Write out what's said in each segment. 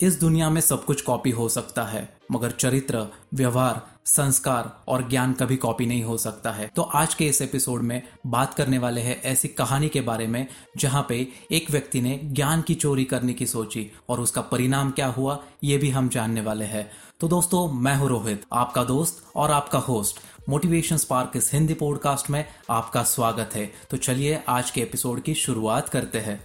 इस दुनिया में सब कुछ कॉपी हो सकता है, मगर चरित्र, व्यवहार, संस्कार और ज्ञान कभी कॉपी नहीं हो सकता है। तो आज के इस एपिसोड में बात करने वाले हैं ऐसी कहानी के बारे में, जहाँ पे एक व्यक्ति ने ज्ञान की चोरी करने की सोची और उसका परिणाम क्या हुआ, ये भी हम जानने वाले हैं। तो दोस्तों, मैं हूँ रोहित, आपका दोस्त और आपका होस्ट मोटिवेशन स्पार्क इस हिंदी पॉडकास्ट में आपका स्वागत है। तो चलिए आज के एपिसोड की शुरुआत करते हैं।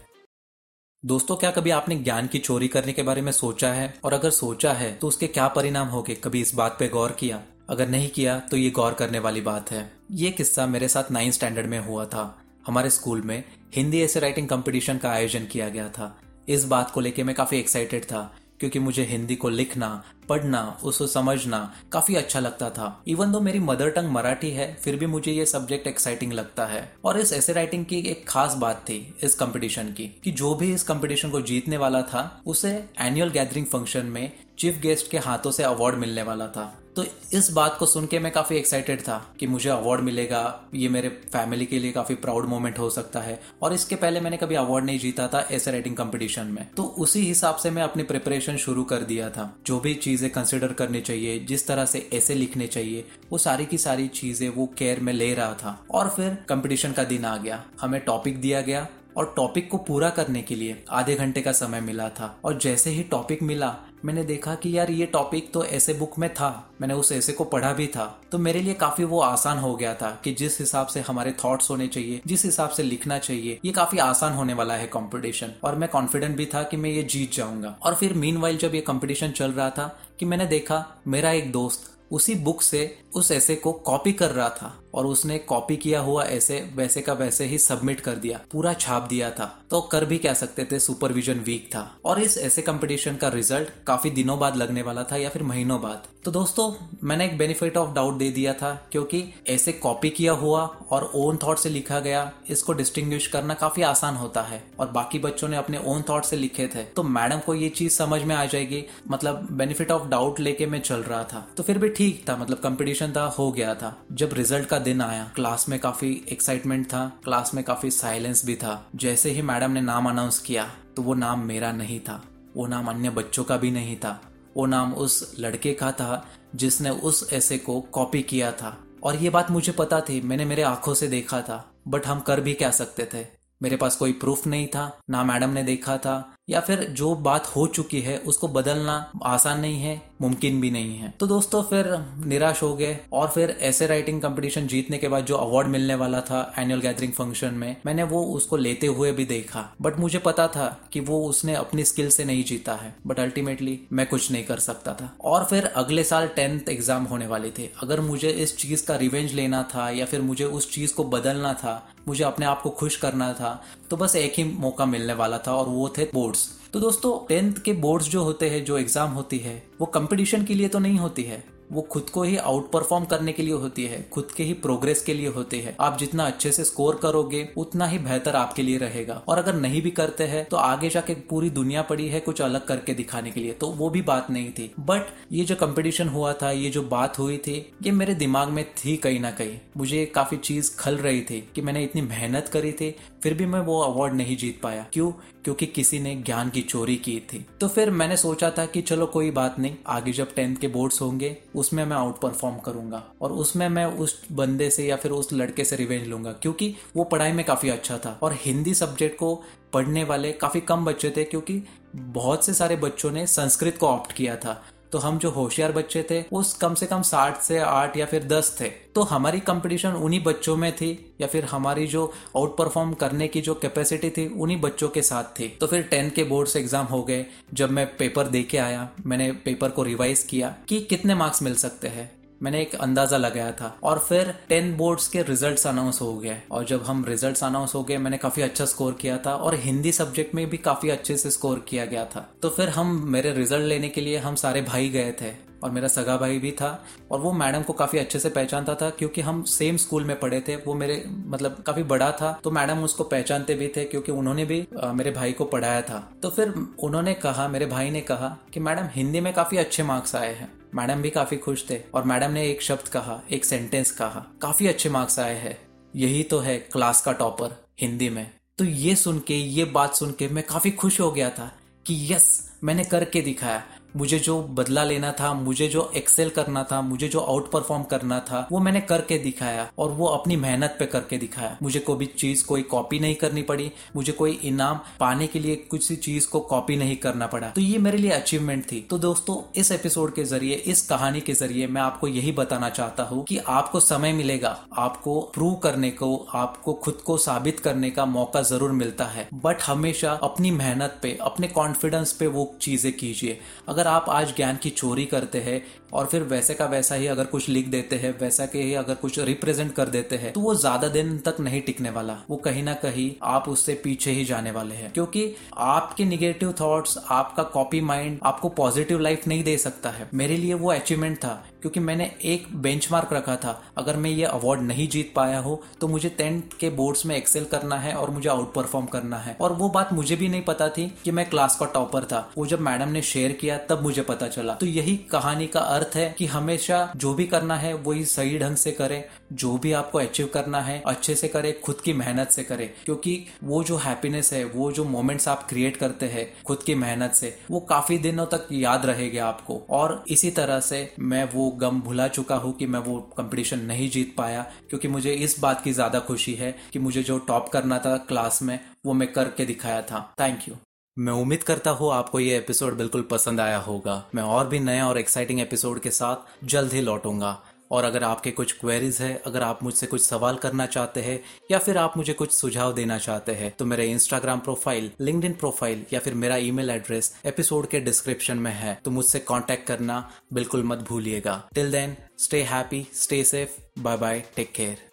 दोस्तों, क्या कभी आपने ज्ञान की चोरी करने के बारे में सोचा है? और अगर सोचा है तो उसके क्या परिणाम होंगे? कभी इस बात पे गौर किया? अगर नहीं किया तो ये गौर करने वाली बात है। ये किस्सा मेरे साथ नाइन्थ स्टैंडर्ड में हुआ था। हमारे स्कूल में हिंदी ऐसे राइटिंग कंपटीशन का आयोजन किया गया था। इस बात को लेके मैं काफ़ी एक्साइटेड था। क्योंकि मुझे हिंदी को लिखना, पढ़ना, उसको समझना काफ़ी अच्छा लगता था। इवन दो मेरी मदर टंग मराठी है, फिर भी मुझे ये सब्जेक्ट एक्साइटिंग लगता है। और इस ऐसे राइटिंग की एक खास बात थी इस कंपटीशन की, कि जो भी इस कंपटीशन को जीतने वाला था, उसे एनुअल गैदरिंग फ़ंक्शन में चीफ गेस्ट के हाथों से अवार्ड मिलने वाला था। तो इस बात को सुन के मैं काफ़ी एक्साइटेड था कि मुझे अवार्ड मिलेगा। ये मेरे फैमिली के लिए काफ़ी प्राउड मोमेंट हो सकता है। और इसके पहले मैंने कभी अवार्ड नहीं जीता था ऐसे राइटिंग कंपटीशन में। तो उसी हिसाब से मैं अपनी प्रिपरेशन शुरू कर दिया था। जो भी चीज़ें कंसिडर करनी चाहिए, जिस तरह से ऐसे लिखने चाहिए, वो सारी की सारी चीज़ें वो केयर में ले रहा था। और फिर कंपटीशन का दिन आ गया। हमें टॉपिक दिया गया। और टॉपिक को पूरा करने के लिए आधे घंटे का समय मिला था। और जैसे ही टॉपिक मिला, मैंने देखा कि यार ये टॉपिक तो ऐसे बुक में था, मैंने उस ऐसे को पढ़ा भी था। तो मेरे लिए काफ़ी वो आसान हो गया था कि जिस हिसाब से हमारे थॉट्स होने चाहिए, जिस हिसाब से लिखना चाहिए, ये काफ़ी आसान होने वाला है कंपटीशन और मैं कॉन्फिडेंट भी था कि मैं ये जीत जाऊँगा। और फिर मीन जब ये कंपटीशन चल रहा था, कि मैंने देखा मेरा एक दोस्त उसी बुक से उस ऐसे को कॉपी कर रहा था। और उसने कॉपी किया हुआ ऐसे, वैसे का वैसे ही सबमिट कर दिया। पूरा छाप दिया था। तो कर भी कह सकते थे? सुपरविजन वीक था। और इस ऐसे कंपटीशन का रिज़ल्ट काफ़ी दिनों बाद लगने वाला था या फिर महीनों बाद। तो दोस्तों, मैंने एक बेनिफिट ऑफ़ डाउट दे दिया था, क्योंकि ऐसे कॉपी किया हुआ और ओन थॉट से लिखा गया, इसको डिस्टिंग्विश करना काफ़ी आसान होता है। और बाकी बच्चों ने अपने ओन थॉट से लिखे थे। तो मैडम को ये चीज़ समझ में आ जाएगी। मतलब बेनिफिट ऑफ़ डाउट लेके मैं चल रहा था। तो फिर भी ठीक था। मतलब कंपटीशन था, हो गया था। जब रिज़ल्ट का दिन आया। क्लास में काफ़ी एक्साइटमेंट था। क्लास में काफ़ी साइलेंस भी था। जैसे ही मैडम ने नाम अनाउंस किया तो वो नाम मेरा नहीं था। वो नाम अन्य बच्चों का भी नहीं था। वो नाम उस लड़के का था, जिसने उस ऐसे को कॉपी किया था। और ये बात मुझे पता थी। मैंने मेरे आँखों से देखा था। बट हम कर भी क्या सकते थे? मेरे पास कोई प्रूफ नहीं था। ना मैडम ने देखा था। या फिर जो बात हो चुकी है, उसको बदलना आसान नहीं है, मुमकिन भी नहीं है। तो दोस्तों, फिर निराश हो गए और फिर ऐसे राइटिंग कंपटीशन जीतने के बाद जो अवार्ड मिलने वाला था एनुअल गैदरिंग फ़ंक्शन में, मैंने वो उसको लेते हुए भी देखा। बट मुझे पता था कि वो उसने अपनी स्किल से नहीं जीता है। बट अल्टीमेटली मैं कुछ नहीं कर सकता था। और फिर अगले साल टेंथ एग्ज़ाम होने वाले थे। अगर मुझे इस चीज़ का रिवेंज लेना था या फिर मुझे उस चीज़ को बदलना था, मुझे अपने आप को खुश करना था तो बस एक ही मौका मिलने वाला था और वो थे बोर्ड्स तो दोस्तों टेंथ के बोर्ड्स जो होते हैं, जो एग्ज़ाम होती है, वो कंपटीशन के लिए तो नहीं होती है। वो खुद को ही आउट परफॉर्म करने के लिए होती है, खुद के ही प्रोग्रेस के लिए होती है। आप जितना अच्छे से स्कोर करोगे, उतना ही बेहतर आपके लिए रहेगा। और अगर नहीं भी करते हैं तो आगे जाके पूरी दुनिया पड़ी है कुछ अलग करके दिखाने के लिए। तो वो भी बात नहीं थी। बट ये जो कंपटीशन हुआ था, ये जो बात हुई थी, ये मेरे दिमाग में थी कहीं ना कहीं। मुझे काफ़ी चीज़ खल रही थी कि मैंने इतनी मेहनत करी थी, फिर भी मैं वो अवार्ड नहीं जीत पाया। क्यों? क्योंकि किसी ने ज्ञान की चोरी की थी। तो फिर मैंने सोचा था कि चलो कोई बात नहीं, आगे जब टेंथ के बोर्ड्स होंगे उसमें मैं आउट परफॉर्म करूँगा और उसमें मैं उस बंदे से या फिर उस लड़के से रिवेंज लूँगा, क्योंकि वो पढ़ाई में काफ़ी अच्छा था और हिंदी सब्जेक्ट को पढ़ने वाले काफ़ी कम बच्चे थे, क्योंकि बहुत से सारे बच्चों ने संस्कृत को ऑप्ट किया था। तो हम जो होशियार बच्चे थे, उस कम से कम साठ से आठ या फिर दस थे। तो हमारी कंपटीशन उन्हीं बच्चों में थी, या फिर हमारी जो आउट परफॉर्म करने की जो कैपेसिटी थी, उन्हीं बच्चों के साथ थी। तो फिर टेंथ के बोर्ड से एग्ज़ाम हो गए, जब मैं पेपर दे के आया, मैंने पेपर को रिवाइज किया कि कितने मार्क्स मिल सकते हैं। मैंने एक अंदाज़ा लगाया था। और फिर टेन बोर्ड्स के रिजल्ट्स अनाउंस हो गए। और जब हम रिजल्ट्स अनाउंस हो गए मैंने काफ़ी अच्छा स्कोर किया था और हिंदी सब्जेक्ट में भी काफ़ी अच्छे से स्कोर किया गया था। तो फिर हम मेरे रिज़ल्ट लेने के लिए हम सारे भाई गए थे और मेरा सगा भाई भी था और वो मैडम को काफ़ी अच्छे से पहचानता था क्योंकि हम सेम स्कूल में पढ़े थे। वो मेरे मतलब काफ़ी बड़ा था तो मैडम उसको पहचानते भी थे क्योंकि उन्होंने भी आ, मेरे भाई को पढ़ाया था। तो फिर उन्होंने कहा मेरे भाई ने कहा कि मैडम हिंदी में काफ़ी अच्छे मार्क्स आए हैं। मैडम भी काफ़ी खुश थे और मैडम ने एक शब्द कहा, एक सेंटेंस कहा। काफ़ी अच्छे मार्क्स आए हैं। यही तो है क्लास का टॉपर हिंदी में। तो ये सुन के, ये बात सुन के मैं काफ़ी खुश हो गया था कि यस मैंने करके दिखाया। मुझे जो बदला लेना था, मुझे जो एक्सेल करना था, मुझे जो आउट परफॉर्म करना था, वो मैंने करके दिखाया और वो अपनी मेहनत पे करके दिखाया। मुझे कोई चीज़ कोई कॉपी नहीं करनी पड़ी, मुझे कोई इनाम पाने के लिए कुछ चीज़ को कॉपी नहीं करना पड़ा। तो ये मेरे लिए अचीवमेंट थी। तो दोस्तों, इस एपिसोड के ज़रिए, इस कहानी के ज़रिए मैं आपको यही बताना चाहता हूँ कि आपको समय मिलेगा, आपको प्रूव करने को, आपको खुद को साबित करने का मौका ज़रूर मिलता है। बट हमेशा अपनी मेहनत पे, अपने कॉन्फिडेंस पे वो चीज़ें कीजिए। अगर अगर आप आज ज्ञान की चोरी करते हैं और फिर वैसे का वैसा ही अगर कुछ लिख देते हैं, वैसा के ही अगर कुछ रिप्रेजेंट कर देते हैं तो वो ज़्यादा दिन तक नहीं टिकने वाला। वो कहीं ना कहीं आप उससे पीछे ही जाने वाले हैं। क्योंकि आपके निगेटिव थॉट्स आपका कॉपी माइंड आपको पॉजिटिव लाइफ नहीं दे सकता है। मेरे लिए वो अचीवमेंट था। क्योंकि मैंने एक बेंचमार्क रखा था। अगर मैं ये अवार्ड नहीं जीत पाया हो तो मुझे टेंथ के बोर्ड्स में एक्सेल करना है और मुझे आउट परफॉर्म करना है। और वो बात मुझे भी नहीं पता थी कि मैं क्लास का टॉपर था। वो जब मैडम ने शेयर किया, तब मुझे पता चला। तो यही कहानी का अर्थ है कि हमेशा जो भी करना है, वही सही ढंग से करे। जो भी आपको अचीव करना है, अच्छे से करे, खुद की मेहनत से करे। क्योंकि वो जो हैप्पीनेस है, वो जो मोमेंट्स आप क्रिएट करते हैं, खुद की मेहनत से, वो काफ़ी दिनों तक याद रहेगा आपको। और इसी तरह से मैं वो गम भुला चुका हूँ कि मैं वो कंपटीशन नहीं जीत पाया, क्योंकि मुझे इस बात की ज़्यादा खुशी है कि मुझे जो टॉप करना था क्लास में, वो मैं करके दिखाया था। थैंक यू मैं उम्मीद करता हूँ आपको ये एपिसोड बिल्कुल पसंद आया होगा। मैं और भी नए और एक्साइटिंग एपिसोड के साथ जल्द ही लौटूँगा। और अगर आपके कुछ क्वेरीज है, अगर आप मुझसे कुछ सवाल करना चाहते हैं, या फिर आप मुझे कुछ सुझाव देना चाहते हैं तो मेरे इंस्टाग्राम प्रोफ़ाइल लिंक प्रोफ़ाइल या फिर मेरा ईमेल एड्रेस एपिसोड के डिस्क्रिप्शन में है। तो मुझसे कॉन्टेक्ट करना बिल्कुल मत भूलिएगा। Till then stay happy stay safe bye bye take care